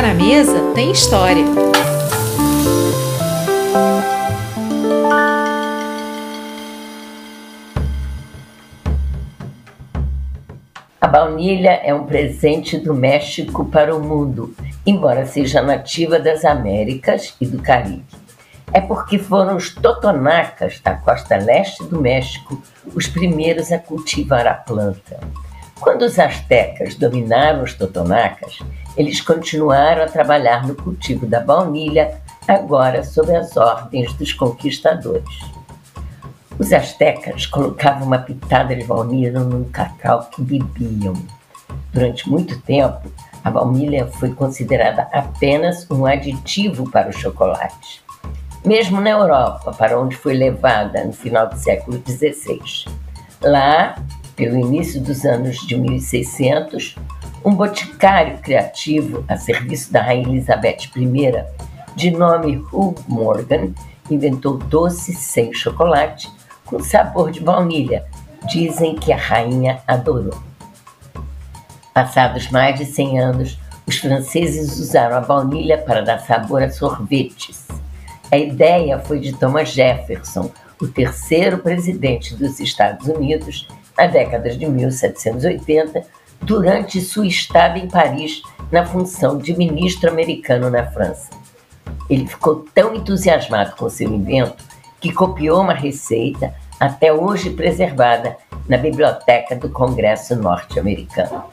Na mesa tem história. A baunilha é um presente do México para o mundo, embora seja nativa das Américas e do Caribe. É porque foram os totonacas da costa leste do México os primeiros a cultivar a planta. Quando os astecas dominaram os totonacas, eles continuaram a trabalhar no cultivo da baunilha, agora sob as ordens dos conquistadores. Os astecas colocavam uma pitada de baunilha num cacau que bebiam. Durante muito tempo, a baunilha foi considerada apenas um aditivo para o chocolate, mesmo na Europa, para onde foi levada no final do século XVI. Lá, pelo início dos anos de 1600, um boticário criativo a serviço da Rainha Elizabeth I, de nome Hugh Morgan, inventou doce sem chocolate com sabor de baunilha. Dizem que a rainha adorou. Passados mais de 100 anos, os franceses usaram a baunilha para dar sabor a sorvetes. A ideia foi de Thomas Jefferson, o terceiro presidente dos Estados Unidos, na década de 1780, durante sua estada em Paris na função de ministro americano na França. Ele ficou tão entusiasmado com seu invento que copiou uma receita até hoje preservada na biblioteca do Congresso norte-americano.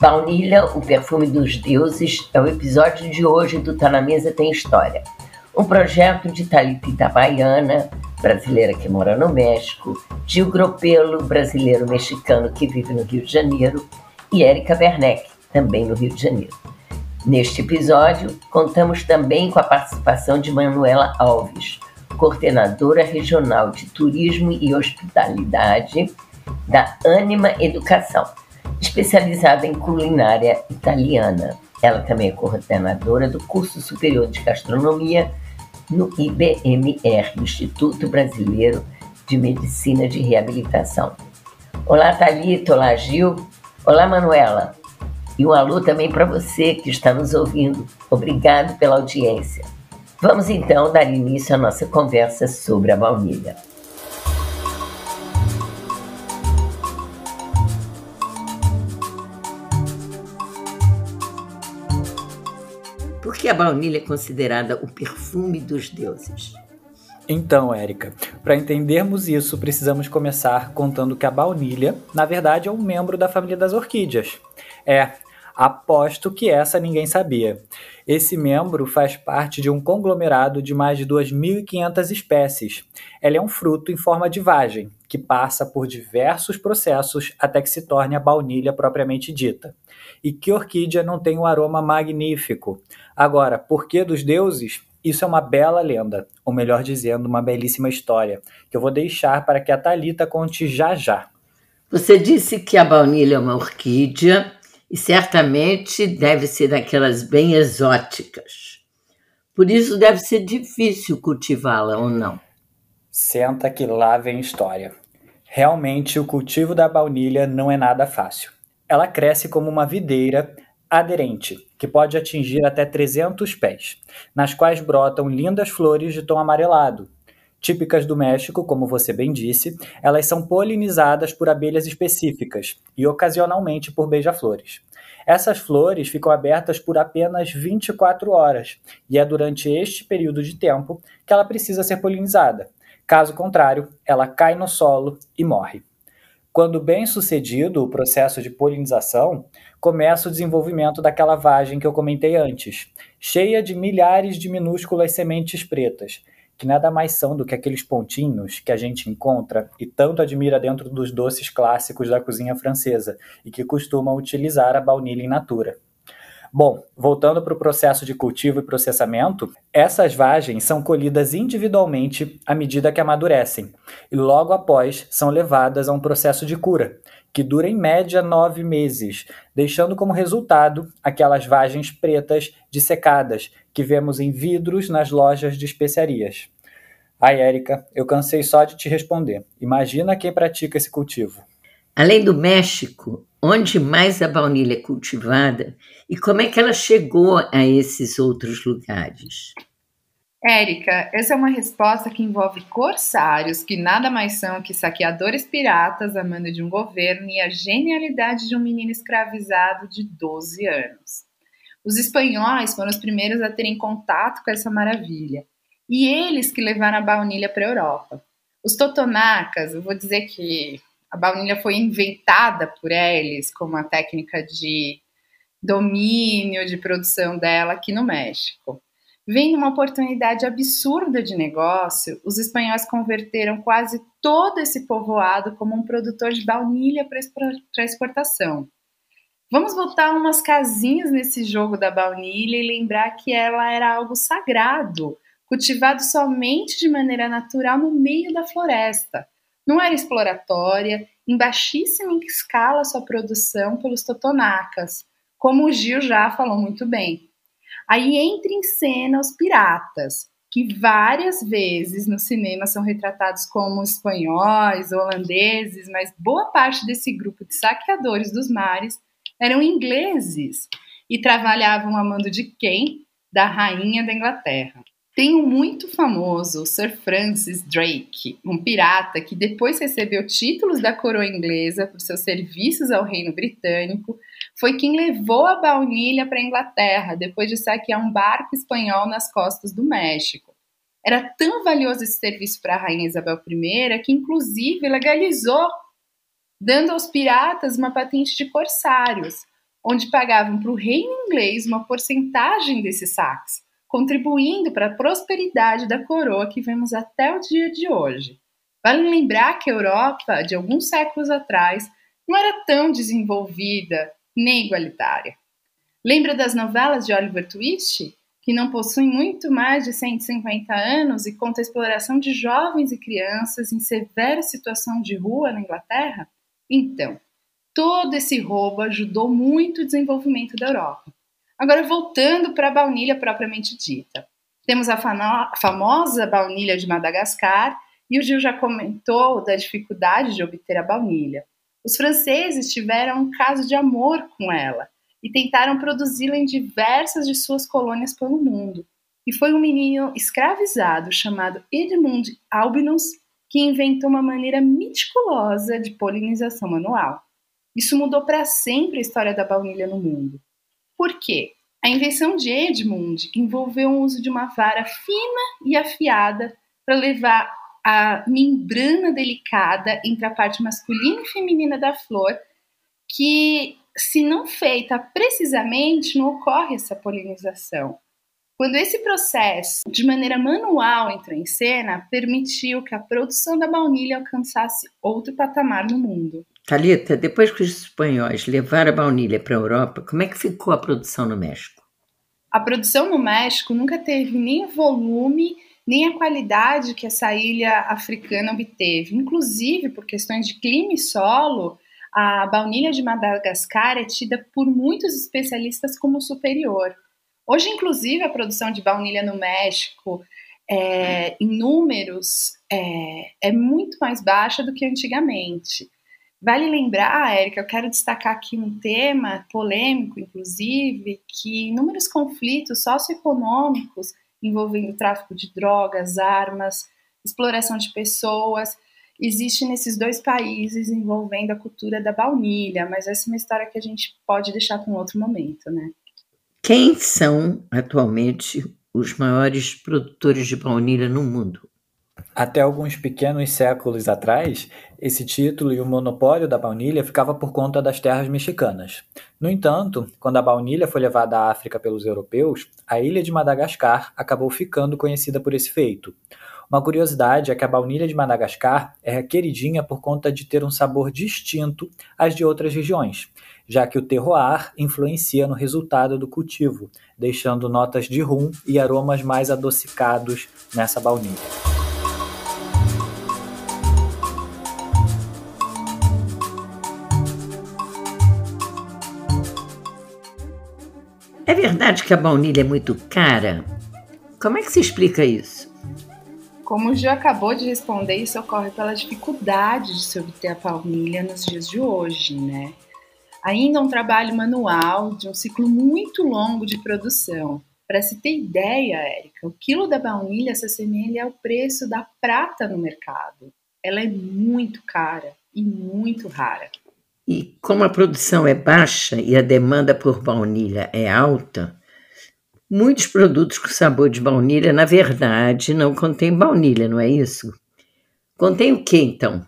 Baunilha, o perfume dos deuses, é o episódio de hoje do Tá na Mesa Tem História, um projeto de Thalita Itabaiana, brasileira que mora no México, Gil Gropelo, brasileiro mexicano que vive no Rio de Janeiro, e Érica Werneck, também no Rio de Janeiro. Neste episódio, contamos também com a participação de Manuela Alves, coordenadora regional de turismo e hospitalidade da Anima Educação, especializada em culinária italiana. Ela também é coordenadora do curso superior de gastronomia no IBMR, Instituto Brasileiro de Medicina de Reabilitação. Olá, Thalita, olá, Gil. Olá, Manuela. E um alô também para você que está nos ouvindo. Obrigado pela audiência. Vamos então dar início à nossa conversa sobre a baunilha. Que a baunilha é considerada o perfume dos deuses? Então, Érica, para entendermos isso, precisamos começar contando que a baunilha, na verdade, é um membro da família das orquídeas. É, aposto que essa ninguém sabia. Esse membro faz parte de um conglomerado de mais de 2.500 espécies. Ela é um fruto em forma de vagem, que passa por diversos processos até que se torne a baunilha propriamente dita. E que orquídea não tem um aroma magnífico? Agora, por que dos deuses? Isso é uma bela lenda, ou melhor dizendo, uma belíssima história, que eu vou deixar para que a Talita conte já já. Você disse que a baunilha é uma orquídea e certamente deve ser daquelas bem exóticas. Por isso deve ser difícil cultivá-la ou não. Senta que lá vem história. Realmente o cultivo da baunilha não é nada fácil. Ela cresce como uma videira aderente, que pode atingir até 300 pés, nas quais brotam lindas flores de tom amarelado. Típicas do México, como você bem disse, elas são polinizadas por abelhas específicas e ocasionalmente por beija-flores. Essas flores ficam abertas por apenas 24 horas e é durante este período de tempo que ela precisa ser polinizada. Caso contrário, ela cai no solo e morre. Quando bem sucedido o processo de polinização, começa o desenvolvimento daquela vagem que eu comentei antes, cheia de milhares de minúsculas sementes pretas, que nada mais são do que aqueles pontinhos que a gente encontra e tanto admira dentro dos doces clássicos da cozinha francesa e que costumam utilizar a baunilha in natura. Bom, voltando para o processo de cultivo e processamento, essas vagens são colhidas individualmente à medida que amadurecem e logo após são levadas a um processo de cura, que dura em média nove meses, deixando como resultado aquelas vagens pretas dissecadas que vemos em vidros nas lojas de especiarias. Ai, Érica, eu cansei só de te responder. Imagina quem pratica esse cultivo. Além do México, onde mais a baunilha é cultivada e como é que ela chegou a esses outros lugares? Érica, essa é uma resposta que envolve corsários, que nada mais são que saqueadores piratas a mando de um governo e a genialidade de um menino escravizado de 12 anos. Os espanhóis foram os primeiros a terem contato com essa maravilha, e eles que levaram a baunilha para a Europa. Os totonacas, eu vou dizer que a baunilha foi inventada por eles como uma técnica de domínio de produção dela aqui no México. Vendo uma oportunidade absurda de negócio, os espanhóis converteram quase todo esse povoado como um produtor de baunilha para exportação. Vamos voltar umas casinhas nesse jogo da baunilha e lembrar que ela era algo sagrado, cultivado somente de maneira natural no meio da floresta não era exploratória, em baixíssima escala sua produção pelos totonacas, como o Gil já falou muito bem. Aí entra em cena os piratas, que várias vezes no cinema são retratados como espanhóis, holandeses, mas boa parte desse grupo de saqueadores dos mares eram ingleses e trabalhavam a mando de quem? Da rainha da Inglaterra. Tem um muito famoso, Sir Francis Drake, um pirata que depois recebeu títulos da coroa inglesa por seus serviços ao reino britânico, foi quem levou a baunilha para a Inglaterra depois de saquear um barco espanhol nas costas do México. Era tão valioso esse serviço para a rainha Isabel I que, inclusive, legalizou, dando aos piratas uma patente de corsários, onde pagavam para o reino inglês uma porcentagem desses saques contribuindo para a prosperidade da coroa que vemos até o dia de hoje. Vale lembrar que a Europa, de alguns séculos atrás, não era tão desenvolvida nem igualitária. Lembra das novelas de Oliver Twist, que não possuem muito mais de 150 anos e conta a exploração de jovens e crianças em severa situação de rua na Inglaterra? Então, todo esse roubo ajudou muito o desenvolvimento da Europa. Agora, voltando para a baunilha propriamente dita. Temos a famosa baunilha de Madagascar e o Gil já comentou da dificuldade de obter a baunilha. Os franceses tiveram um caso de amor com ela e tentaram produzi-la em diversas de suas colônias pelo mundo. E foi um menino escravizado chamado Edmund Albinus que inventou uma maneira meticulosa de polinização manual. Isso mudou para sempre a história da baunilha no mundo. Por quê? A invenção de Edmund envolveu o uso de uma vara fina e afiada para levar a membrana delicada entre a parte masculina e feminina da flor, que, se não feita precisamente, não ocorre essa polinização. Quando esse processo, de maneira manual, entrou em cena, permitiu que a produção da baunilha alcançasse outro patamar no mundo. Talita, depois que os espanhóis levaram a baunilha para a Europa, como é que ficou a produção no México? A produção no México nunca teve nem o volume nem a qualidade que essa ilha africana obteve. Inclusive, por questões de clima e solo, a baunilha de Madagascar é tida por muitos especialistas como superior. Hoje, inclusive, a produção de baunilha no México, é, em números, é, é muito mais baixa do que antigamente. Vale lembrar, Érica, eu quero destacar aqui um tema polêmico, inclusive, que inúmeros conflitos socioeconômicos envolvendo tráfico de drogas, armas, exploração de pessoas, existe nesses dois países envolvendo a cultura da baunilha, mas essa é uma história que a gente pode deixar para um outro momento, né? Quem são atualmente os maiores produtores de baunilha no mundo? Até alguns pequenos séculos atrás, esse título e o monopólio da baunilha ficava por conta das terras mexicanas. No entanto, quando a baunilha foi levada à África pelos europeus, a ilha de Madagascar acabou ficando conhecida por esse feito. Uma curiosidade é que a baunilha de Madagascar é queridinha por conta de ter um sabor distinto às de outras regiões, já que o terroir influencia no resultado do cultivo, deixando notas de rum e aromas mais adocicados nessa baunilha. verdade que a baunilha é muito cara? Como é que se explica isso? Como o Gil acabou de responder, isso ocorre pela dificuldade de se obter a baunilha nos dias de hoje, né? Ainda um trabalho manual de um ciclo muito longo de produção. Para se ter ideia, Érica, o quilo da baunilha se assemelha ao preço da prata no mercado. Ela é muito cara e muito rara. E como a produção é baixa e a demanda por baunilha é alta, muitos produtos com sabor de baunilha, na verdade, não contêm baunilha, não é isso? Contém o que então?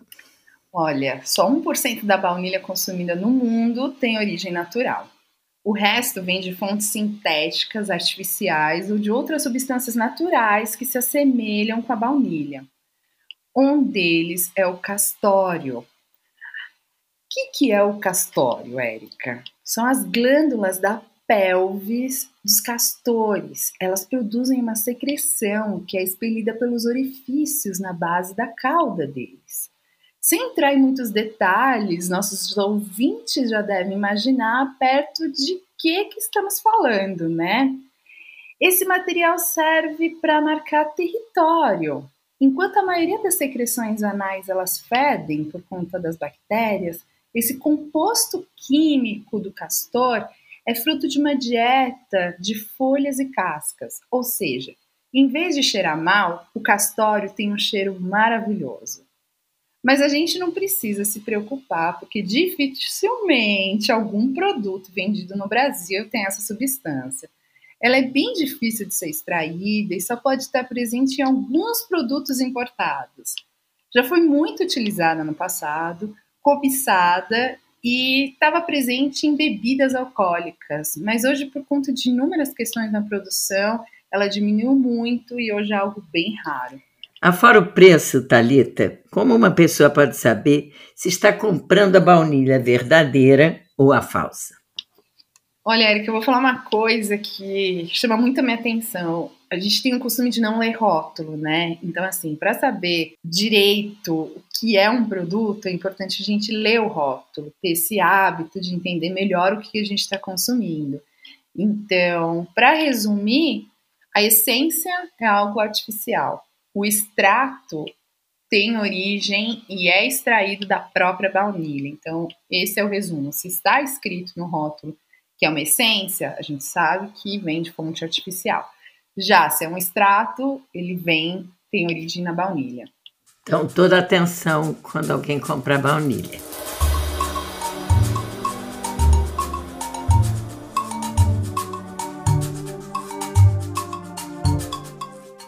Olha, só 1% da baunilha consumida no mundo tem origem natural. O resto vem de fontes sintéticas, artificiais ou de outras substâncias naturais que se assemelham com a baunilha. Um deles é o castório. O que, que é o castório, Érica? São as glândulas da pelvis dos castores. Elas produzem uma secreção que é expelida pelos orifícios na base da cauda deles. Sem entrar em muitos detalhes, nossos ouvintes já devem imaginar perto de que, que estamos falando, né? Esse material serve para marcar território. Enquanto a maioria das secreções anais elas fedem por conta das bactérias, esse composto químico do castor é fruto de uma dieta de folhas e cascas, ou seja, em vez de cheirar mal, o castório tem um cheiro maravilhoso. Mas a gente não precisa se preocupar, porque dificilmente algum produto vendido no Brasil tem essa substância. Ela é bem difícil de ser extraída e só pode estar presente em alguns produtos importados. Já foi muito utilizada no passado, cobiçada e estava presente em bebidas alcoólicas, mas hoje, por conta de inúmeras questões na produção, ela diminuiu muito e hoje é algo bem raro. Afora o preço, Talita, como uma pessoa pode saber se está comprando a baunilha verdadeira ou a falsa? Olha, Erika, eu vou falar uma coisa que chama muito a minha atenção. A gente tem o costume de não ler rótulo, né? Então, assim, para saber direito o que é um produto, é importante a gente ler o rótulo, ter esse hábito de entender melhor o que a gente está consumindo. Então, para resumir, a essência é algo artificial o extrato tem origem e é extraído da própria baunilha. Então, esse é o resumo. Se está escrito no rótulo que é uma essência, a gente sabe que vem de fonte artificial. Já se é um extrato, ele vem, tem origem na baunilha. Então, toda atenção quando alguém compra baunilha.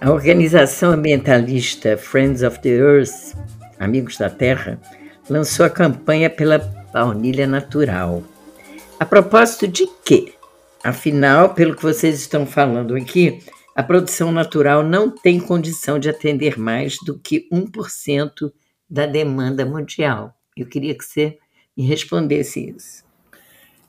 A organização ambientalista Friends of the Earth, Amigos da Terra, lançou a campanha pela baunilha natural. A propósito de quê? Afinal, pelo que vocês estão falando aqui, a produção natural não tem condição de atender mais do que 1% da demanda mundial. Eu queria que você me respondesse isso.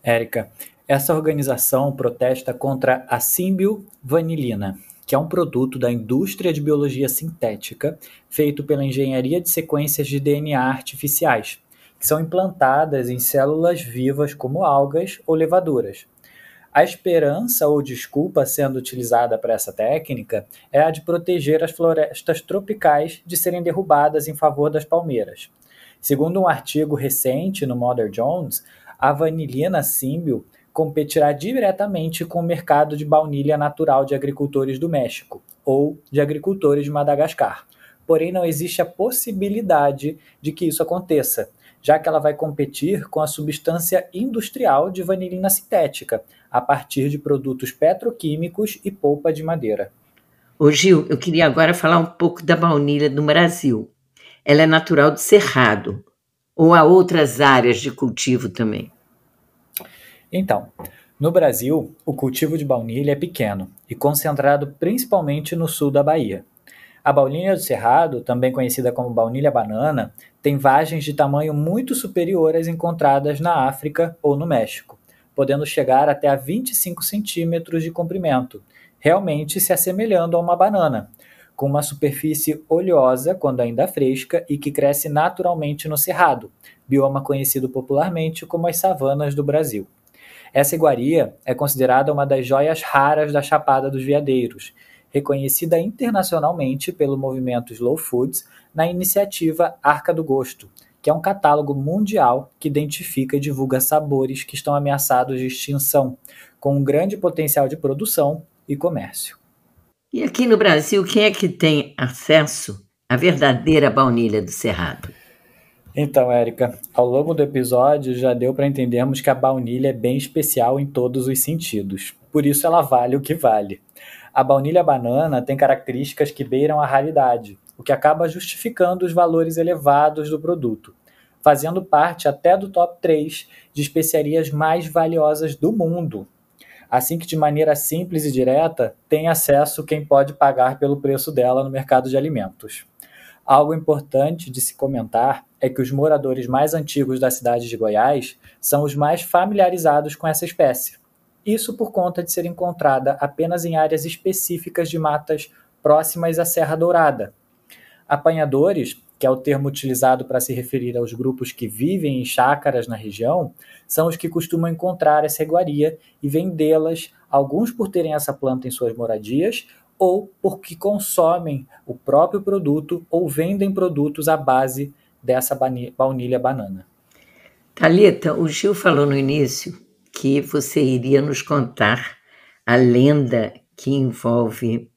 Érica, essa organização protesta contra a símbio vanilina, que é um produto da indústria de biologia sintética feito pela engenharia de sequências de DNA artificiais, que são implantadas em células vivas como algas ou levaduras. A esperança ou desculpa sendo utilizada para essa técnica é a de proteger as florestas tropicais de serem derrubadas em favor das palmeiras. Segundo um artigo recente no Mother Jones, a vanilina símbio competirá diretamente com o mercado de baunilha natural de agricultores do México ou de agricultores de Madagascar. Porém, não existe a possibilidade de que isso aconteça, já que ela vai competir com a substância industrial de vanilina sintética, a partir de produtos petroquímicos e polpa de madeira. Ô Gil, eu queria agora falar um pouco da baunilha no Brasil. Ela é natural do Cerrado, ou há outras áreas de cultivo também? Então, no Brasil, o cultivo de baunilha é pequeno e concentrado principalmente no sul da Bahia. A baunilha do Cerrado, também conhecida como baunilha banana, tem vagens de tamanho muito superior às encontradas na África ou no México, podendo chegar até a 25 centímetros de comprimento, realmente se assemelhando a uma banana, com uma superfície oleosa quando ainda fresca e que cresce naturalmente no Cerrado, bioma conhecido popularmente como as savanas do Brasil. Essa iguaria é considerada uma das joias raras da Chapada dos Veadeiros, reconhecida internacionalmente pelo movimento Slow Foods na iniciativa Arca do Gosto, que é um catálogo mundial que identifica e divulga sabores que estão ameaçados de extinção, com um grande potencial de produção e comércio. E aqui no Brasil, quem é que tem acesso à verdadeira baunilha do Cerrado? Então, Érica, ao longo do episódio já deu para entendermos que a baunilha é bem especial em todos os sentidos. Por isso ela vale o que vale. A baunilha banana tem características que beiram a raridade, o que acaba justificando os valores elevados do produto, fazendo parte até do top 3 de especiarias mais valiosas do mundo. Assim que, de maneira simples e direta, tem acesso quem pode pagar pelo preço dela no mercado de alimentos. Algo importante de se comentar é que os moradores mais antigos da cidade de Goiás são os mais familiarizados com essa espécie. Isso por conta de ser encontrada apenas em áreas específicas de matas próximas à Serra Dourada, Apanhadores, que é o termo utilizado para se referir aos grupos que vivem em chácaras na região, são os que costumam encontrar essa iguaria e vendê-las, alguns por terem essa planta em suas moradias, ou porque consomem o próprio produto ou vendem produtos à base dessa baunilha banana. Talita, o Gil falou no início que você iria nos contar a lenda que envolve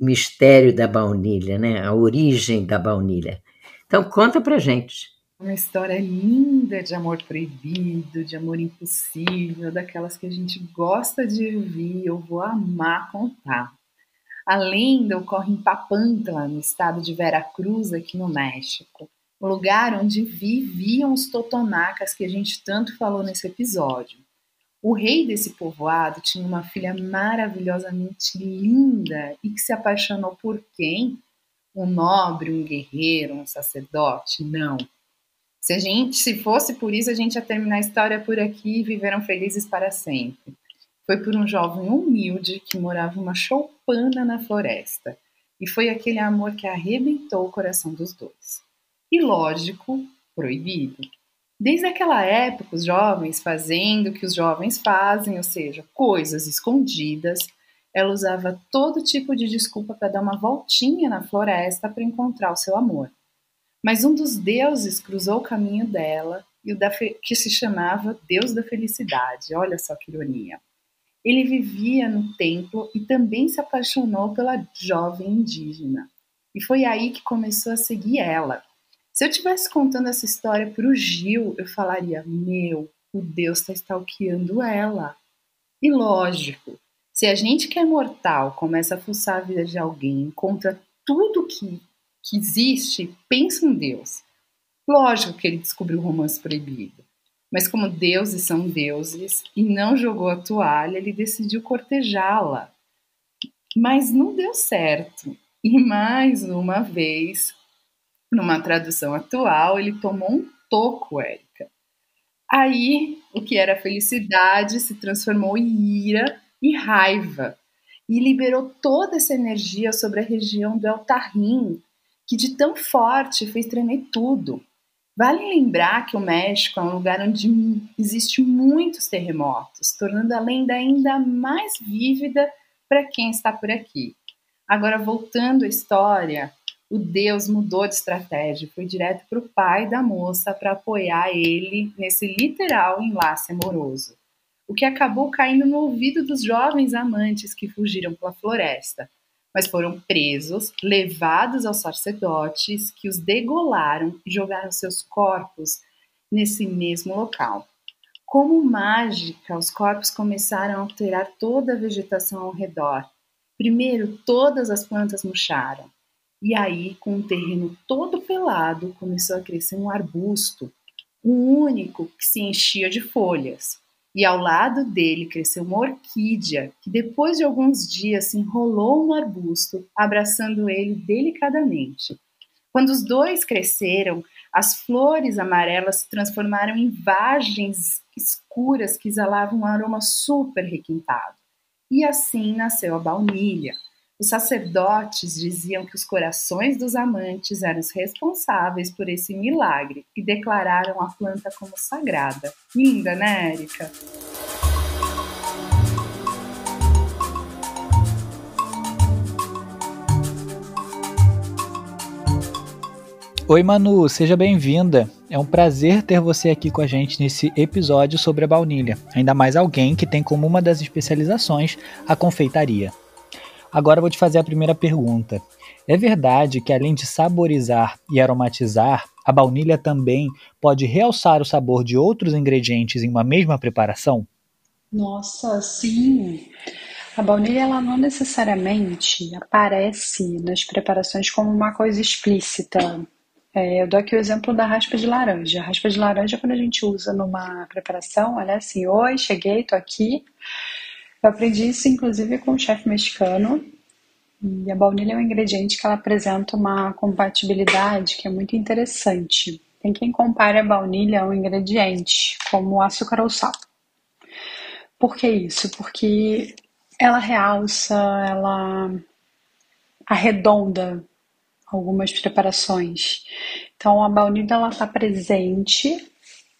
mistério da baunilha, né? A origem da baunilha. Então conta pra gente. Uma história linda de amor proibido, de amor impossível, daquelas que a gente gosta de ouvir, eu vou amar contar. A lenda ocorre em Papantla, no estado de Veracruz, aqui no México, o lugar onde viviam os totonacas que a gente tanto falou nesse episódio. O rei desse povoado tinha uma filha maravilhosamente linda e que se apaixonou por quem? Um nobre, um guerreiro, um sacerdote? Não. Se a gente, se fosse por isso, a gente ia terminar a história por aqui e viveram felizes para sempre. Foi por um jovem humilde que morava uma choupana na floresta. E foi aquele amor que arrebentou o coração dos dois. E lógico, proibido. Desde aquela época, os jovens fazendo o que os jovens fazem, ou seja, coisas escondidas, ela usava todo tipo de desculpa para dar uma voltinha na floresta para encontrar o seu amor. Mas um dos deuses cruzou o caminho dela e o que se chamava Deus da Felicidade. Olha só que ironia. Ele vivia no templo e também se apaixonou pela jovem indígena. E foi aí que começou a seguir ela. Se eu estivesse contando essa história para o Gil, eu falaria: Meu, o Deus está stalkeando ela. E lógico, se a gente que é mortal começa a fuçar a vida de alguém, encontra tudo que, que existe, pensa em Deus. Lógico que ele descobriu o romance proibido. Mas como deuses são deuses e não jogou a toalha, ele decidiu cortejá-la. Mas não deu certo. E mais uma vez, numa tradução atual, ele tomou um toco, Érica. Aí, o que era felicidade se transformou em ira e raiva e liberou toda essa energia sobre a região do El Tarrim, que de tão forte fez tremer tudo. Vale lembrar que o México é um lugar onde existe muitos terremotos, tornando a lenda ainda mais vívida para quem está por aqui. Agora, voltando à história, o Deus mudou de estratégia, foi direto para o pai da moça para apoiar ele nesse literal enlace amoroso, o que acabou caindo no ouvido dos jovens amantes que fugiram pela floresta, mas foram presos, levados aos sacerdotes que os degolaram e jogaram seus corpos nesse mesmo local. Como mágica, os corpos começaram a alterar toda a vegetação ao redor. Primeiro, todas as plantas murcharam. E aí, com o terreno todo pelado, começou a crescer um arbusto, um único que se enchia de folhas. E ao lado dele cresceu uma orquídea, que depois de alguns dias se enrolou no arbusto, abraçando ele delicadamente. Quando os dois cresceram, as flores amarelas se transformaram em vagens escuras que exalavam um aroma super requintado. E assim nasceu a baunilha, os sacerdotes diziam que os corações dos amantes eram os responsáveis por esse milagre e declararam a planta como sagrada. Linda, né, Érica? Oi, Manu, seja bem-vinda. É um prazer ter você aqui com a gente nesse episódio sobre a baunilha, ainda mais alguém que tem como uma das especializações a confeitaria. Agora vou te fazer a primeira pergunta. É verdade que além de saborizar e aromatizar, a baunilha também pode realçar o sabor de outros ingredientes em uma mesma preparação? Nossa, sim. A baunilha ela não necessariamente aparece nas preparações como uma coisa explícita. É, eu dou aqui o exemplo da raspa de laranja. A raspa de laranja, quando a gente usa numa preparação, olha assim: Oi, cheguei, tô aqui. Eu aprendi isso, inclusive, com o chefe mexicano. E a baunilha é um ingrediente que ela apresenta uma compatibilidade que é muito interessante. Tem quem compare a baunilha a um ingrediente, como açúcar ou sal. Por que isso? Porque ela realça, ela arredonda algumas preparações. Então a baunilha ela está presente,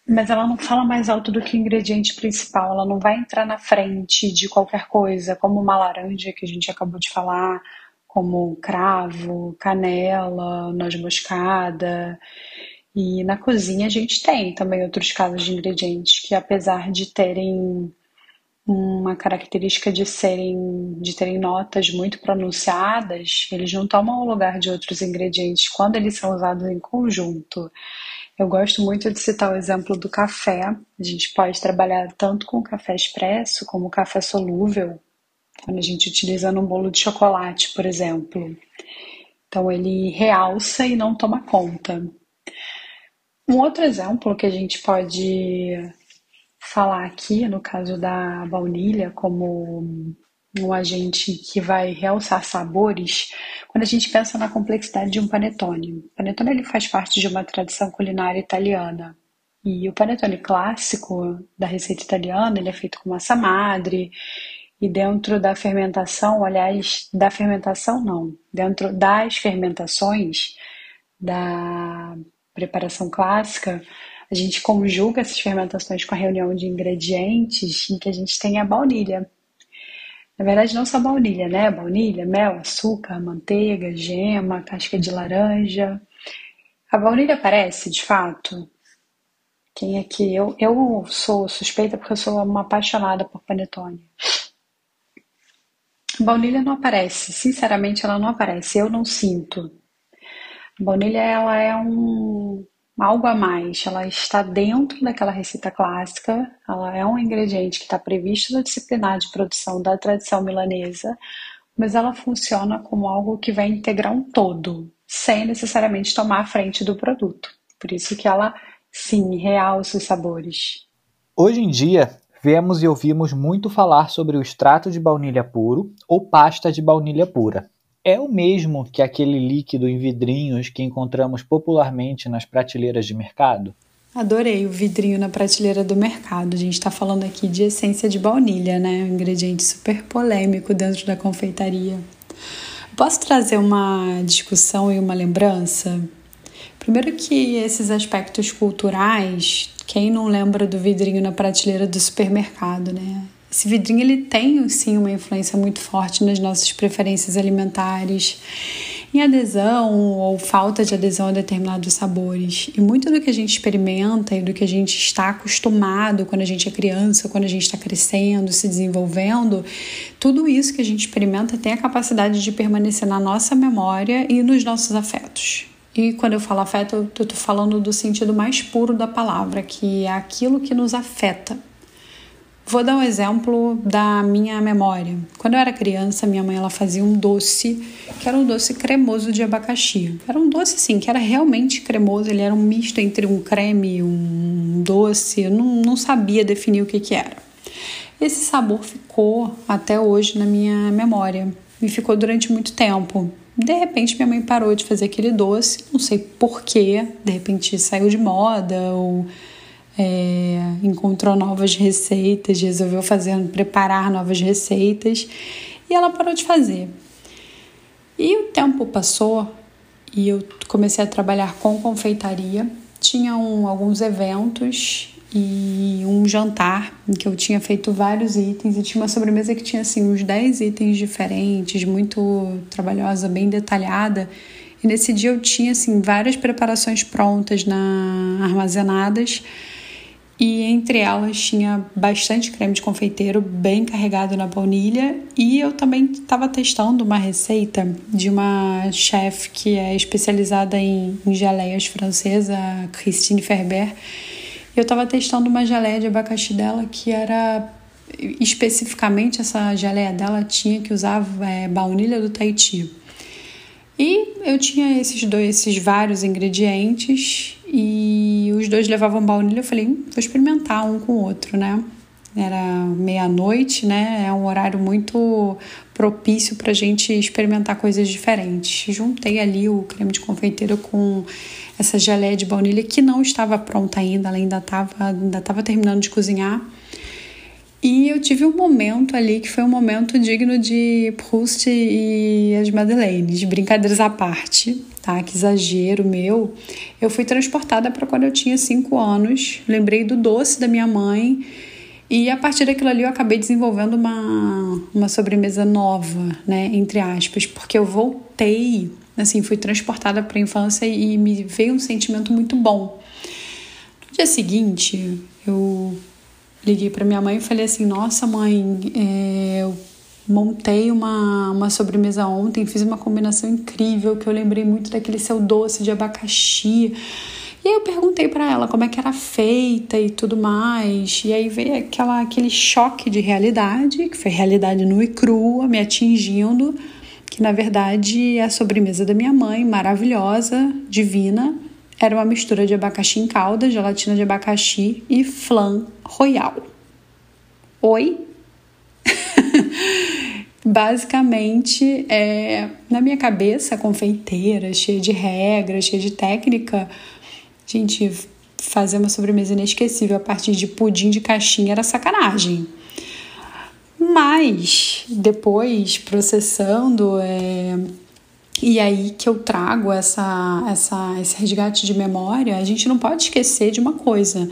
mas ela não fala mais alto do que o ingrediente principal. Ela não vai entrar na frente de qualquer coisa, como uma laranja que a gente acabou de falar, como cravo, canela, noz moscada. E na cozinha a gente tem também outros casos de ingredientes que, apesar de terem uma característica de serem de terem notas muito pronunciadas, eles não tomam o lugar de outros ingredientes quando eles são usados em conjunto. Eu gosto muito de citar o exemplo do café. A gente pode trabalhar tanto com café expresso como café solúvel, quando a gente utiliza num bolo de chocolate, por exemplo. Então ele realça e não toma conta. Um outro exemplo que a gente pode falar aqui, no caso da baunilha, como um agente que vai realçar sabores, quando a gente pensa na complexidade de um panetone. O panetone ele faz parte de uma tradição culinária italiana. E o panetone clássico da receita italiana, ele é feito com massa madre, e dentro da fermentação, aliás, da fermentação não, dentro das fermentações da preparação clássica, a gente conjuga essas fermentações com a reunião de ingredientes em que a gente tem a baunilha. Na verdade, não só baunilha, né? Baunilha, mel, açúcar, manteiga, gema, casca de laranja. A baunilha aparece, de fato? Quem é que eu, eu sou suspeita porque eu sou uma apaixonada por panetone. A baunilha não aparece, sinceramente ela não aparece, eu não sinto. A baunilha ela é um, algo a mais. Ela está dentro daquela receita clássica, ela é um ingrediente que está previsto na disciplinar de produção da tradição milanesa, mas ela funciona como algo que vai integrar um todo, sem necessariamente tomar a frente do produto. Por isso que ela, sim, realça os sabores. Hoje em dia, vemos e ouvimos muito falar sobre o extrato de baunilha puro ou pasta de baunilha pura é o mesmo que aquele líquido em vidrinhos que encontramos popularmente nas prateleiras de mercado? Adorei o vidrinho na prateleira do mercado. A gente está falando aqui de essência de baunilha, né? Um ingrediente super polêmico dentro da confeitaria. Posso trazer uma discussão e uma lembrança? Primeiro que esses aspectos culturais, quem não lembra do vidrinho na prateleira do supermercado, né? Esse vidrinho ele tem sim uma influência muito forte nas nossas preferências alimentares, em adesão ou falta de adesão a determinados sabores. E muito do que a gente experimenta e do que a gente está acostumado quando a gente é criança, quando a gente está crescendo, se desenvolvendo, tudo isso que a gente experimenta tem a capacidade de permanecer na nossa memória e nos nossos afetos. E quando eu falo afeto, eu estou falando do sentido mais puro da palavra, que é aquilo que nos afeta Vou dar um exemplo da minha memória. Quando eu era criança, minha mãe ela fazia um doce que era um doce cremoso de abacaxi. Era um doce assim, que era realmente cremoso, ele era um misto entre um creme e um doce, eu não, não sabia definir o que, que era. Esse sabor ficou até hoje na minha memória e ficou durante muito tempo. De repente, minha mãe parou de fazer aquele doce, não sei porquê, de repente saiu de moda ou é, encontrou novas receitas, resolveu fazer, preparar novas receitas e ela parou de fazer. E o tempo passou e eu comecei a trabalhar com confeitaria. Tinha um, alguns eventos e um jantar em que eu tinha feito vários itens e tinha uma sobremesa que tinha assim uns 10 itens diferentes, muito trabalhosa, bem detalhada. E nesse dia eu tinha assim várias preparações prontas na armazenadas e entre elas tinha bastante creme de confeiteiro bem carregado na baunilha e eu também estava testando uma receita de uma chefe que é especializada em, em geleias francesa, Christine Ferber. Eu estava testando uma geleia de abacaxi dela que era especificamente essa geleia dela tinha que usar é, baunilha do Tahiti. E eu tinha esses dois, esses vários ingredientes e os dois levavam baunilha. Eu falei, hum, vou experimentar um com o outro, né? Era meia-noite, né? É um horário muito propício para a gente experimentar coisas diferentes. Juntei ali o creme de confeiteiro com essa geleia de baunilha que não estava pronta ainda, ela ainda estava ainda tava terminando de cozinhar. E eu tive um momento ali que foi um momento digno de Proust e as Madeleines, brincadeiras à parte, tá? Que exagero meu. Eu fui transportada para quando eu tinha cinco anos, lembrei do doce da minha mãe e a partir daquilo ali eu acabei desenvolvendo uma, uma sobremesa nova, né? Entre aspas, porque eu voltei, assim, fui transportada para a infância e me veio um sentimento muito bom. No dia seguinte, eu liguei para minha mãe e falei assim: Nossa, mãe, é, eu montei uma, uma sobremesa ontem, fiz uma combinação incrível que eu lembrei muito daquele seu doce de abacaxi. E aí eu perguntei para ela como é que era feita e tudo mais. E aí veio aquela, aquele choque de realidade, que foi realidade nua e crua, me atingindo, que na verdade é a sobremesa da minha mãe, maravilhosa, divina, era uma mistura de abacaxi em calda, gelatina de abacaxi e flan royal. Oi? Basicamente, é, na minha cabeça, confeiteira, cheia de regras, cheia de técnica, gente, fazer uma sobremesa inesquecível a partir de pudim de caixinha era sacanagem. Mas depois, processando, é, e aí que eu trago essa, essa, esse resgate de memória, a gente não pode esquecer de uma coisa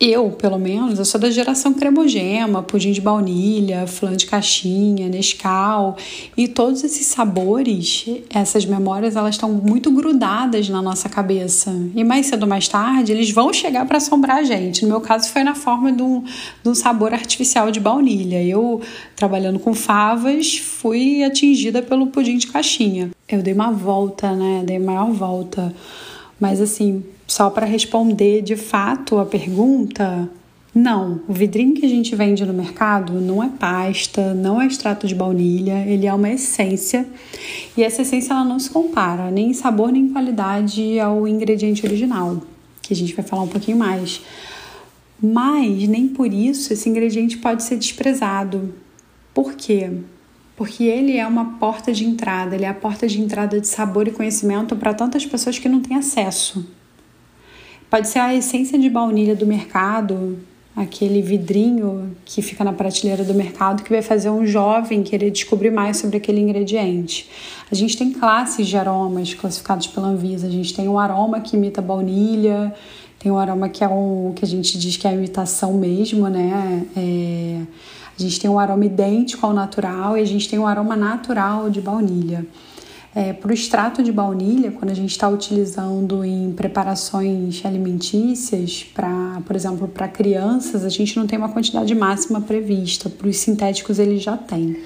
eu, pelo menos, eu sou da geração cremogema, pudim de baunilha, flan de caixinha, Nescau e todos esses sabores, essas memórias, elas estão muito grudadas na nossa cabeça. E mais cedo ou mais tarde, eles vão chegar para assombrar a gente. No meu caso, foi na forma de um, de um sabor artificial de baunilha. Eu, trabalhando com favas, fui atingida pelo pudim de caixinha. Eu dei uma volta, né? Dei maior volta. Mas assim, só para responder de fato a pergunta, não, o vidrinho que a gente vende no mercado não é pasta, não é extrato de baunilha, ele é uma essência e essa essência ela não se compara nem em sabor nem em qualidade ao ingrediente original, que a gente vai falar um pouquinho mais. Mas nem por isso esse ingrediente pode ser desprezado. Por quê? Porque ele é uma porta de entrada, ele é a porta de entrada de sabor e conhecimento para tantas pessoas que não têm acesso Pode ser a essência de baunilha do mercado, aquele vidrinho que fica na prateleira do mercado que vai fazer um jovem querer descobrir mais sobre aquele ingrediente. A gente tem classes de aromas classificados pela Anvisa. A gente tem um aroma que imita baunilha, tem um aroma que é um que a gente diz que é a imitação mesmo, né? É, a gente tem um aroma idêntico ao natural e a gente tem um aroma natural de baunilha. É, para o extrato de baunilha, quando a gente está utilizando em preparações alimentícias, para, por exemplo, para crianças, a gente não tem uma quantidade máxima prevista. Para os sintéticos, ele já tem.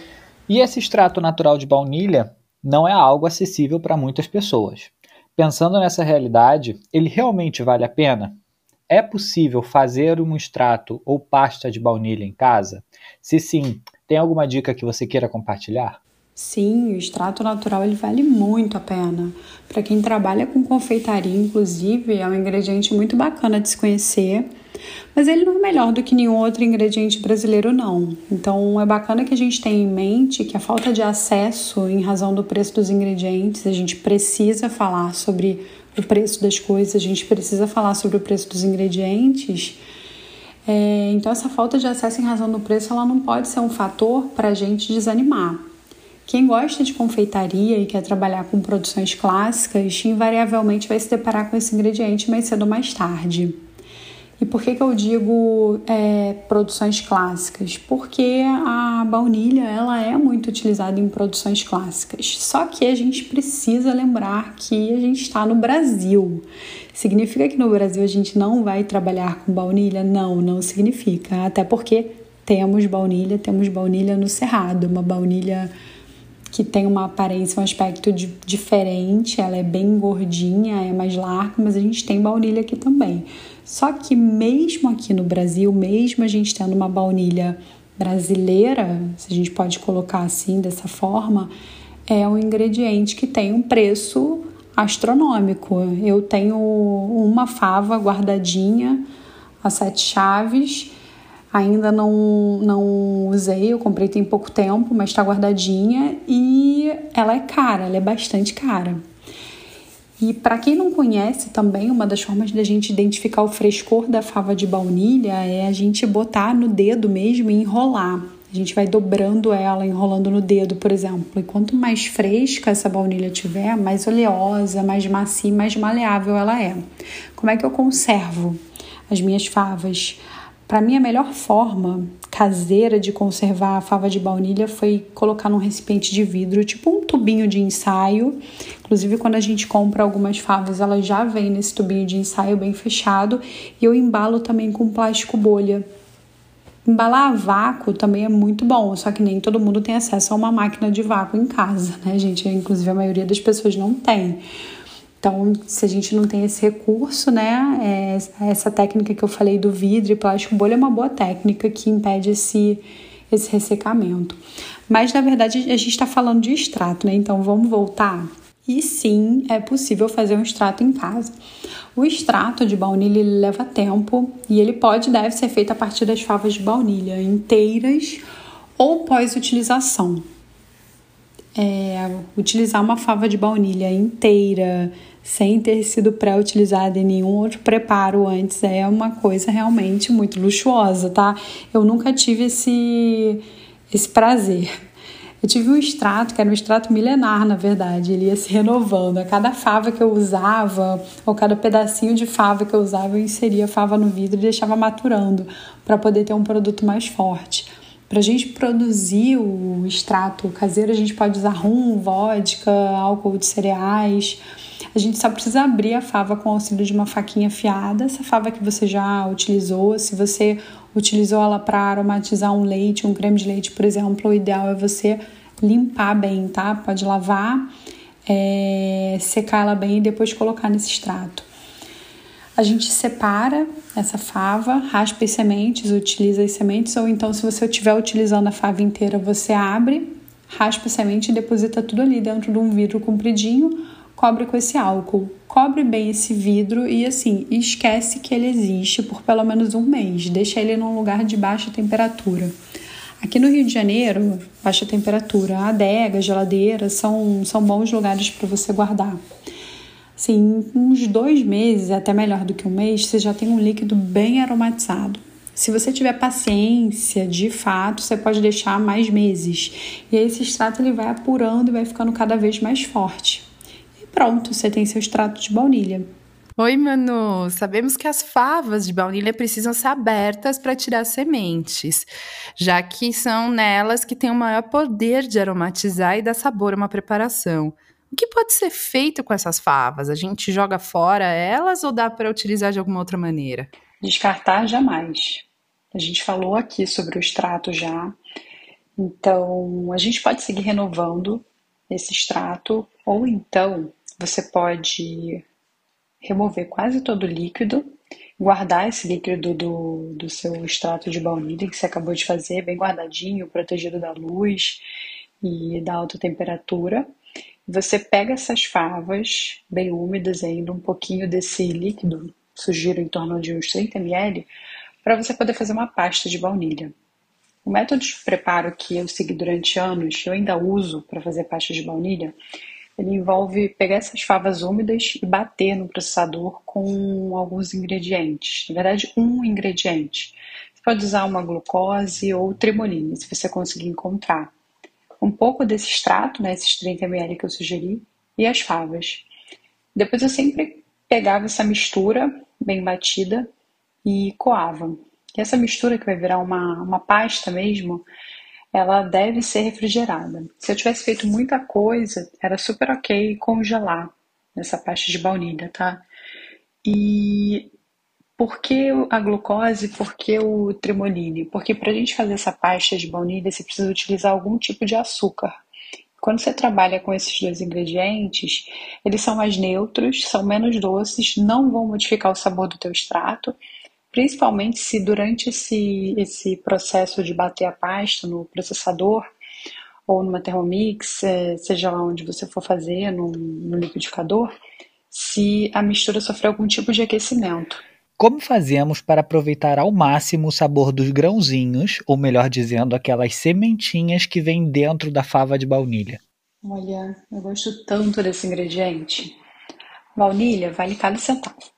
E esse extrato natural de baunilha não é algo acessível para muitas pessoas. Pensando nessa realidade, ele realmente vale a pena? É possível fazer um extrato ou pasta de baunilha em casa? Se sim, tem alguma dica que você queira compartilhar? Sim, o extrato natural ele vale muito a pena. Para quem trabalha com confeitaria, inclusive, é um ingrediente muito bacana de se conhecer, mas ele não é melhor do que nenhum outro ingrediente brasileiro, não. Então é bacana que a gente tenha em mente que a falta de acesso em razão do preço dos ingredientes, a gente precisa falar sobre o preço das coisas, a gente precisa falar sobre o preço dos ingredientes. É, então essa falta de acesso em razão do preço ela não pode ser um fator para a gente desanimar. Quem gosta de confeitaria e quer trabalhar com produções clássicas, invariavelmente vai se deparar com esse ingrediente mais cedo ou mais tarde. E por que, que eu digo é, produções clássicas? Porque a baunilha ela é muito utilizada em produções clássicas. Só que a gente precisa lembrar que a gente está no Brasil. Significa que no Brasil a gente não vai trabalhar com baunilha? Não, não significa. Até porque temos baunilha, temos baunilha no cerrado, uma baunilha que tem uma aparência, um aspecto de, diferente, ela é bem gordinha, é mais larga, mas a gente tem baunilha aqui também. Só que mesmo aqui no Brasil, mesmo a gente tendo uma baunilha brasileira, se a gente pode colocar assim dessa forma, é um ingrediente que tem um preço astronômico. Eu tenho uma fava guardadinha a sete chaves Ainda não, não usei, eu comprei tem pouco tempo, mas está guardadinha e ela é cara, ela é bastante cara. E para quem não conhece também, uma das formas da gente identificar o frescor da fava de baunilha é a gente botar no dedo mesmo e enrolar. A gente vai dobrando ela, enrolando no dedo, por exemplo. E quanto mais fresca essa baunilha tiver, mais oleosa, mais macia, mais maleável ela é. Como é que eu conservo as minhas favas? Para mim, a melhor forma caseira de conservar a fava de baunilha foi colocar num recipiente de vidro, tipo um tubinho de ensaio. Inclusive, quando a gente compra algumas favas, elas já vêm nesse tubinho de ensaio bem fechado. E eu embalo também com plástico bolha. Embalar a vácuo também é muito bom, só que nem todo mundo tem acesso a uma máquina de vácuo em casa, né, gente? Inclusive, a maioria das pessoas não tem. Então, se a gente não tem esse recurso, né, é, essa técnica que eu falei do vidro e plástico bolha é uma boa técnica que impede esse, esse ressecamento. Mas, na verdade, a gente está falando de extrato, né? Então, vamos voltar? E sim, é possível fazer um extrato em casa. O extrato de baunilha leva tempo e ele pode e deve ser feito a partir das favas de baunilha inteiras ou pós-utilização. É, utilizar uma fava de baunilha inteira, sem ter sido pré-utilizada em nenhum outro preparo antes, é uma coisa realmente muito luxuosa, tá? Eu nunca tive esse, esse prazer. Eu tive um extrato, que era um extrato milenar, na verdade, ele ia se renovando. A cada fava que eu usava, ou cada pedacinho de fava que eu usava, eu inseria a fava no vidro e deixava maturando para poder ter um produto mais forte. Para a gente produzir o extrato caseiro, a gente pode usar rum, vodka, álcool de cereais. A gente só precisa abrir a fava com o auxílio de uma faquinha afiada, essa fava que você já utilizou. Se você utilizou ela para aromatizar um leite, um creme de leite, por exemplo, o ideal é você limpar bem, tá? Pode lavar, é, secar ela bem e depois colocar nesse extrato. A gente separa essa fava, raspa as sementes, utiliza as sementes, ou então, se você estiver utilizando a fava inteira, você abre, raspa a semente e deposita tudo ali dentro de um vidro compridinho cobre com esse álcool. Cobre bem esse vidro e assim, esquece que ele existe por pelo menos um mês. Deixa ele num lugar de baixa temperatura. Aqui no Rio de Janeiro, baixa temperatura, adega, geladeira são, são bons lugares para você guardar. Assim, uns dois meses, até melhor do que um mês, você já tem um líquido bem aromatizado. Se você tiver paciência, de fato, você pode deixar mais meses. E aí esse extrato ele vai apurando e vai ficando cada vez mais forte pronto, você tem seu extrato de baunilha. Oi, Manu. Sabemos que as favas de baunilha precisam ser abertas para tirar sementes, já que são nelas que tem o maior poder de aromatizar e dar sabor a uma preparação. O que pode ser feito com essas favas? A gente joga fora elas ou dá para utilizar de alguma outra maneira? Descartar jamais. A gente falou aqui sobre o extrato já. Então, a gente pode seguir renovando esse extrato ou então você pode remover quase todo o líquido, guardar esse líquido do, do seu extrato de baunilha que você acabou de fazer, bem guardadinho, protegido da luz e da alta temperatura. Você pega essas favas bem úmidas ainda, um pouquinho desse líquido, sugiro em torno de uns 30 ml, para você poder fazer uma pasta de baunilha. O método de preparo que eu segui durante anos, eu ainda uso para fazer pasta de baunilha, ele envolve pegar essas favas úmidas e bater no processador com alguns ingredientes. Na verdade, um ingrediente. Você pode usar uma glucose ou tremoline, se você conseguir encontrar. Um pouco desse extrato, né, esses 30 ml que eu sugeri, e as favas. Depois eu sempre pegava essa mistura bem batida e coava. E essa mistura que vai virar uma, uma pasta mesmo, ela deve ser refrigerada. Se eu tivesse feito muita coisa, era super ok congelar nessa pasta de baunilha, tá? E por que a glucose? Por que o tremoline? Porque para a gente fazer essa pasta de baunilha, você precisa utilizar algum tipo de açúcar. Quando você trabalha com esses dois ingredientes, eles são mais neutros, são menos doces, não vão modificar o sabor do teu extrato, principalmente se durante esse, esse processo de bater a pasta no processador ou numa Thermomix, é, seja lá onde você for fazer, no, no liquidificador, se a mistura sofreu algum tipo de aquecimento. Como fazemos para aproveitar ao máximo o sabor dos grãozinhos, ou melhor dizendo, aquelas sementinhas que vêm dentro da fava de baunilha? Olha, eu gosto tanto desse ingrediente. Baunilha vale cada centavo.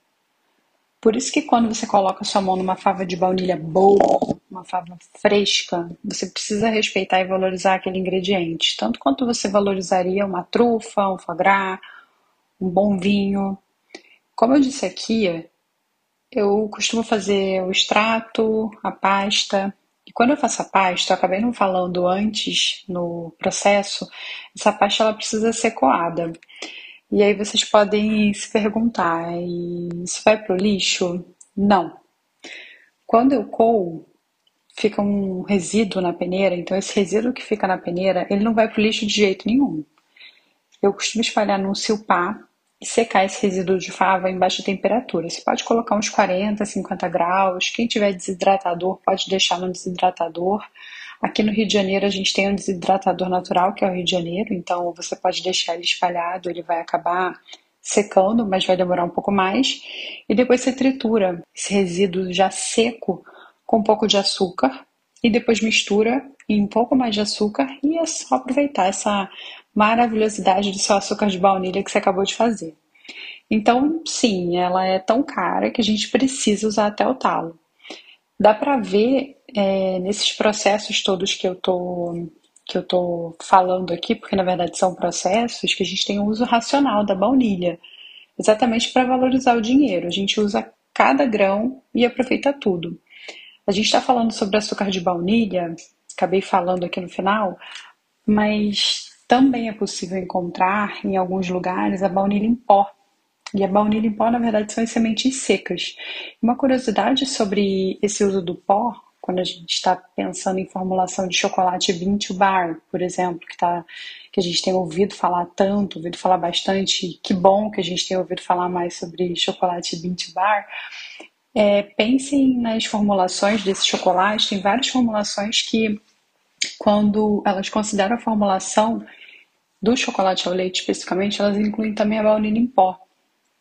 Por isso que quando você coloca sua mão numa fava de baunilha boa, uma fava fresca, você precisa respeitar e valorizar aquele ingrediente, tanto quanto você valorizaria uma trufa, um foie gras, um bom vinho. Como eu disse aqui, eu costumo fazer o extrato, a pasta. E quando eu faço a pasta, eu acabei não falando antes no processo, essa pasta ela precisa ser coada. E aí vocês podem se perguntar, isso vai para o lixo? Não. Quando eu coo, fica um resíduo na peneira, então esse resíduo que fica na peneira, ele não vai para o lixo de jeito nenhum. Eu costumo espalhar num silpar e secar esse resíduo de fava em baixa temperatura. Você pode colocar uns 40, 50 graus. Quem tiver desidratador pode deixar no desidratador. Aqui no Rio de Janeiro a gente tem um desidratador natural, que é o Rio de Janeiro, então você pode deixar ele espalhado, ele vai acabar secando, mas vai demorar um pouco mais. E depois você tritura esse resíduo já seco com um pouco de açúcar e depois mistura em um pouco mais de açúcar e é só aproveitar essa maravilhosidade do seu açúcar de baunilha que você acabou de fazer. Então, sim, ela é tão cara que a gente precisa usar até o talo. Dá para ver é, nesses processos todos que eu tô que eu tô falando aqui, porque na verdade são processos que a gente tem um uso racional da baunilha, exatamente para valorizar o dinheiro. A gente usa cada grão e aproveita tudo. A gente está falando sobre açúcar de baunilha, acabei falando aqui no final, mas também é possível encontrar em alguns lugares a baunilha em pó. E a baunilha em pó, na verdade, são as sementes secas. Uma curiosidade sobre esse uso do pó, quando a gente está pensando em formulação de chocolate bean to bar, por exemplo, que, tá, que a gente tem ouvido falar tanto, ouvido falar bastante, que bom que a gente tem ouvido falar mais sobre chocolate bean to bar. É, pensem nas formulações desse chocolate, tem várias formulações que quando elas consideram a formulação do chocolate ao leite especificamente, elas incluem também a baunilha em pó.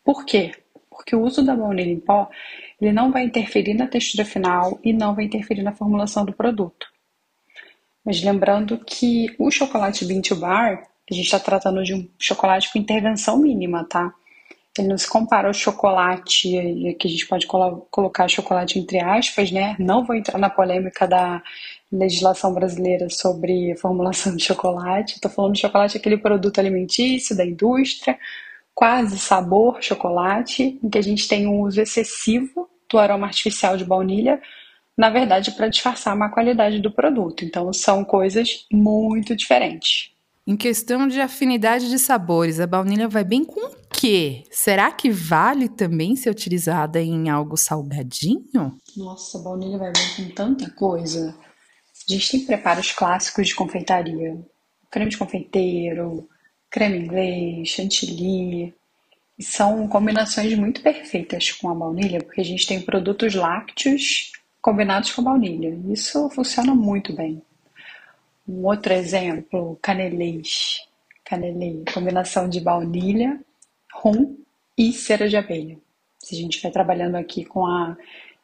Por quê? Porque o uso da baunilha em pó ele não vai interferir na textura final e não vai interferir na formulação do produto. Mas lembrando que o chocolate bean to bar, a gente está tratando de um chocolate com intervenção mínima, tá? Ele não se compara ao chocolate, que a gente pode colo colocar chocolate entre aspas, né? Não vou entrar na polêmica da legislação brasileira sobre formulação de chocolate. Estou falando de chocolate, aquele produto alimentício da indústria, quase sabor chocolate, em que a gente tem um uso excessivo do aroma artificial de baunilha, na verdade, para disfarçar a má qualidade do produto. Então, são coisas muito diferentes. Em questão de afinidade de sabores, a baunilha vai bem com o quê? Será que vale também ser utilizada em algo salgadinho? Nossa, a baunilha vai bem com tanta coisa. A gente tem preparos clássicos de confeitaria. Creme de confeiteiro, creme inglês, chantilly. São combinações muito perfeitas com a baunilha, porque a gente tem produtos lácteos combinados com baunilha. Isso funciona muito bem. Um outro exemplo, canelês. Canelê, combinação de baunilha, rum e cera de abelha. Se a gente vai trabalhando aqui com a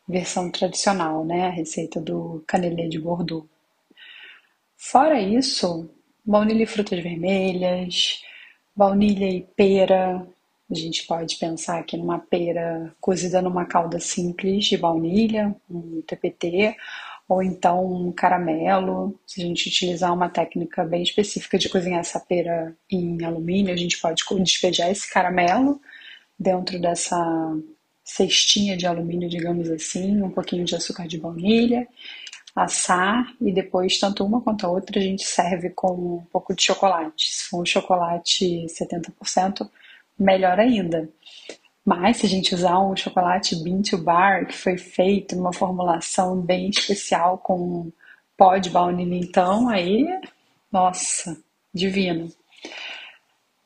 versão tradicional, né, a receita do canelê de Bordeaux. Fora isso, baunilha e frutas vermelhas, baunilha e pera. A gente pode pensar aqui numa pera cozida numa calda simples de baunilha, um TPT, ou então um caramelo. Se a gente utilizar uma técnica bem específica de cozinhar essa pera em alumínio, a gente pode despejar esse caramelo dentro dessa, cestinha de alumínio, digamos assim, um pouquinho de açúcar de baunilha, assar e depois, tanto uma quanto a outra, a gente serve com um pouco de chocolate. Se for um chocolate 70%, melhor ainda. Mas se a gente usar um chocolate Bean to Bar, que foi feito numa formulação bem especial com pó de baunilha, então, aí, nossa, divino.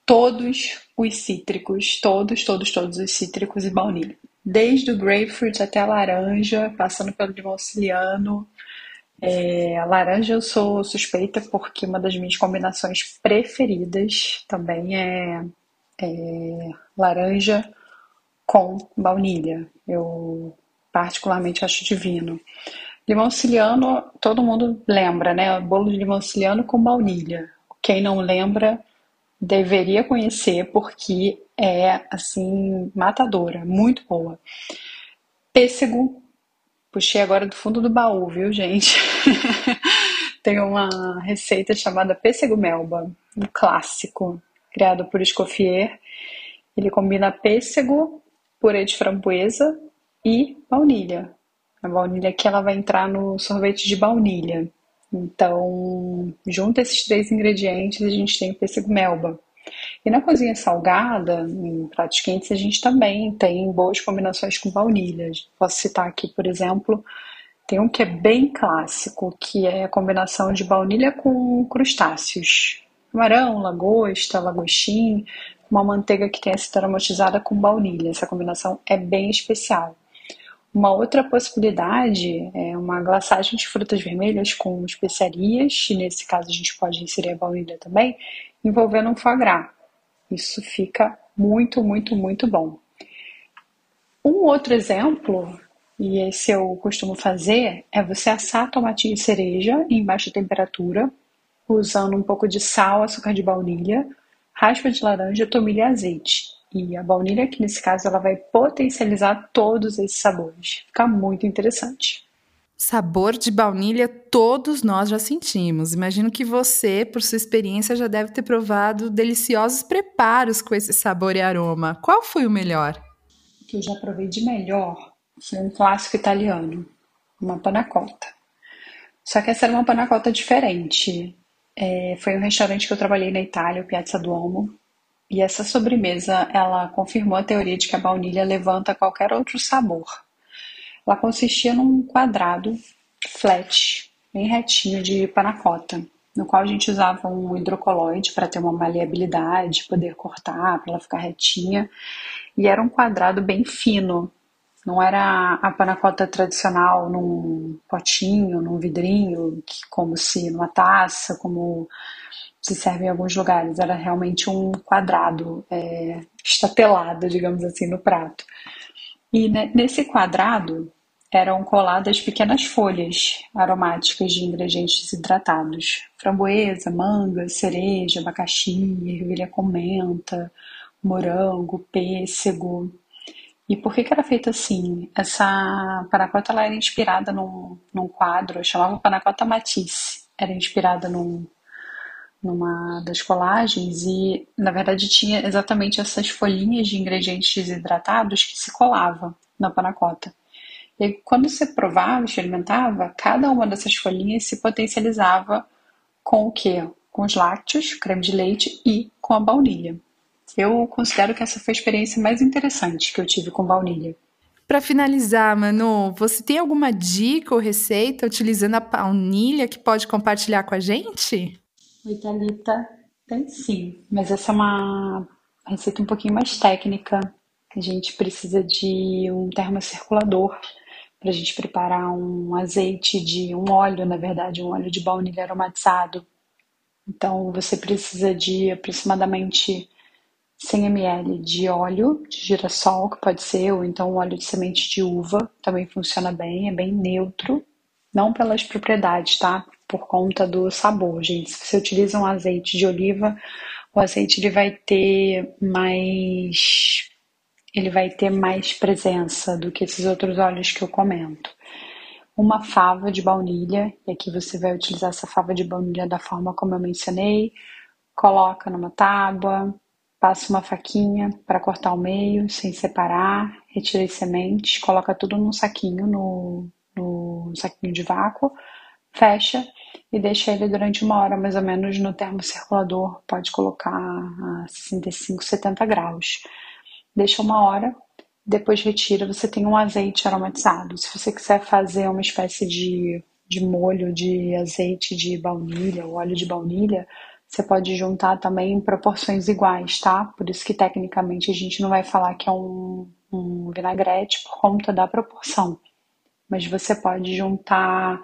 Todos os cítricos, todos, todos, todos os cítricos e baunilha. Desde o grapefruit até a laranja, passando pelo limão siciliano. É, a laranja eu sou suspeita porque uma das minhas combinações preferidas também é, é laranja com baunilha. Eu particularmente acho divino. Limão siciliano, todo mundo lembra, né? Bolo de limão siciliano com baunilha. Quem não lembra deveria conhecer porque é assim matadora, muito boa. Pêssego, puxei agora do fundo do baú, viu, gente? Tem uma receita chamada pêssego melba, um clássico, criado por Escoffier. Ele combina pêssego, purê de framboesa e baunilha. A baunilha aqui ela vai entrar no sorvete de baunilha. Então, junto esses três ingredientes, a gente tem o pêssego melba. E na cozinha salgada, em pratos quentes, a gente também tem boas combinações com baunilha. Posso citar aqui, por exemplo, tem um que é bem clássico, que é a combinação de baunilha com crustáceos. Camarão, lagosta, lagostim, uma manteiga que tenha sido aromatizada com baunilha. Essa combinação é bem especial. Uma outra possibilidade é uma glaçagem de frutas vermelhas com especiarias, e nesse caso a gente pode inserir a baunilha também, envolvendo um foie gras. Isso fica muito, muito, muito bom. Um outro exemplo, e esse eu costumo fazer, é você assar tomatinho e cereja em baixa temperatura, usando um pouco de sal, açúcar de baunilha, raspa de laranja, tomilho e azeite. E a baunilha aqui nesse caso ela vai potencializar todos esses sabores. Fica muito interessante. Sabor de baunilha todos nós já sentimos. Imagino que você, por sua experiência, já deve ter provado deliciosos preparos com esse sabor e aroma. Qual foi o melhor? O que eu já provei de melhor foi um clássico italiano, uma panacota. Só que essa era uma panacota diferente. É, foi um restaurante que eu trabalhei na Itália, o Piazza Duomo, e essa sobremesa ela confirmou a teoria de que a baunilha levanta qualquer outro sabor. Ela consistia num quadrado flat, bem retinho de panacota, no qual a gente usava um hidrocoloide para ter uma maleabilidade, poder cortar, para ela ficar retinha, e era um quadrado bem fino, não era a panacota tradicional num potinho, num vidrinho, que, como se numa taça, como se serve em alguns lugares. Era realmente um quadrado é, estatelado, digamos assim, no prato. E nesse quadrado eram coladas pequenas folhas aromáticas de ingredientes hidratados: framboesa, manga, cereja, abacaxi, ervilha com menta, morango, pêssego, e por que, que era feito assim? Essa panacota ela era inspirada num, num quadro, chamava Panacota Matisse. Era inspirada num, numa das colagens e, na verdade, tinha exatamente essas folhinhas de ingredientes desidratados que se colavam na panacota. E aí, quando você provava, experimentava, cada uma dessas folhinhas se potencializava com o quê? Com os lácteos, creme de leite e com a baunilha. Eu considero que essa foi a experiência mais interessante que eu tive com baunilha. Para finalizar, Manu, você tem alguma dica ou receita utilizando a baunilha que pode compartilhar com a gente? Oi, Thalita. Tem sim, mas essa é uma receita um pouquinho mais técnica. A gente precisa de um termocirculador para a gente preparar um azeite de um óleo, na verdade, um óleo de baunilha aromatizado. Então, você precisa de aproximadamente 100 ml de óleo de girassol, que pode ser, ou então óleo de semente de uva, também funciona bem, é bem neutro, não pelas propriedades, tá? Por conta do sabor, gente. Se você utiliza um azeite de oliva, o azeite ele vai ter mais ele vai ter mais presença do que esses outros óleos que eu comento. Uma fava de baunilha, e aqui você vai utilizar essa fava de baunilha da forma como eu mencionei, coloca numa tábua, passa uma faquinha para cortar o meio, sem separar, retira as sementes, coloca tudo num saquinho, no, no saquinho de vácuo, fecha e deixa ele durante uma hora mais ou menos no termocirculador, pode colocar a 65, 70 graus. Deixa uma hora, depois retira, você tem um azeite aromatizado. Se você quiser fazer uma espécie de, de molho de azeite de baunilha, ou óleo de baunilha, você pode juntar também em proporções iguais, tá? Por isso que tecnicamente a gente não vai falar que é um, um vinagrete por conta da proporção. Mas você pode juntar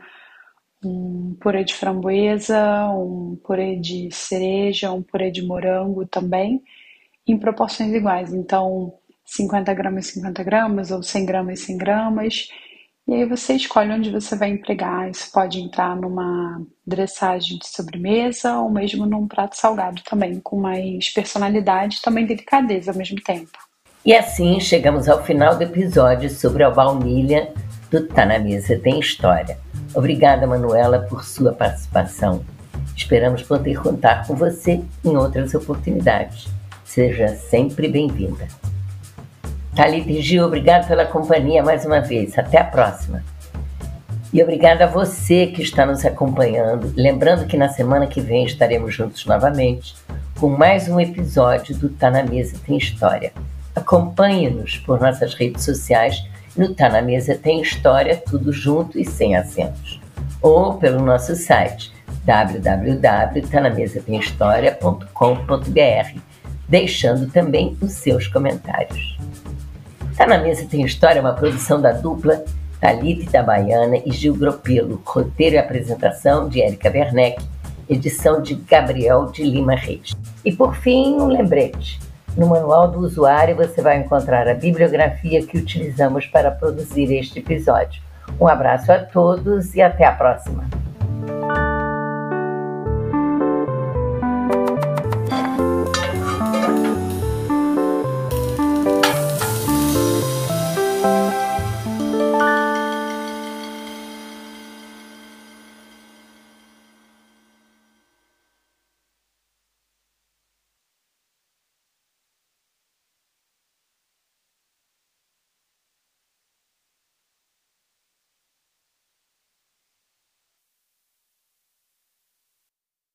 um purê de framboesa, um purê de cereja, um purê de morango também, em proporções iguais. Então, 50 gramas, 50 gramas, ou 100 gramas, 100 gramas. E aí você escolhe onde você vai empregar. Isso pode entrar numa dressagem de sobremesa ou mesmo num prato salgado também, com mais personalidade e também delicadeza ao mesmo tempo. E assim chegamos ao final do episódio sobre a baunilha do Tá na Mesa Tem História. Obrigada, Manuela, por sua participação. Esperamos poder contar com você em outras oportunidades. Seja sempre bem-vinda. Thalita e Gil, obrigado pela companhia mais uma vez. Até a próxima. E obrigada a você que está nos acompanhando. Lembrando que na semana que vem estaremos juntos novamente com mais um episódio do Tá na Mesa Tem História. Acompanhe-nos por nossas redes sociais no Tá na Mesa Tem História, tudo junto e sem acentos. Ou pelo nosso site www.tanamesatemhistoria.com.br, deixando também os seus comentários. Tá na Mesa Tem História uma produção da dupla Thalita Itabaiana e Gil Gropelo, roteiro e apresentação de Érica Werneck, edição de Gabriel de Lima Reis. E por fim, um lembrete. No manual do usuário você vai encontrar a bibliografia que utilizamos para produzir este episódio. Um abraço a todos e até a próxima!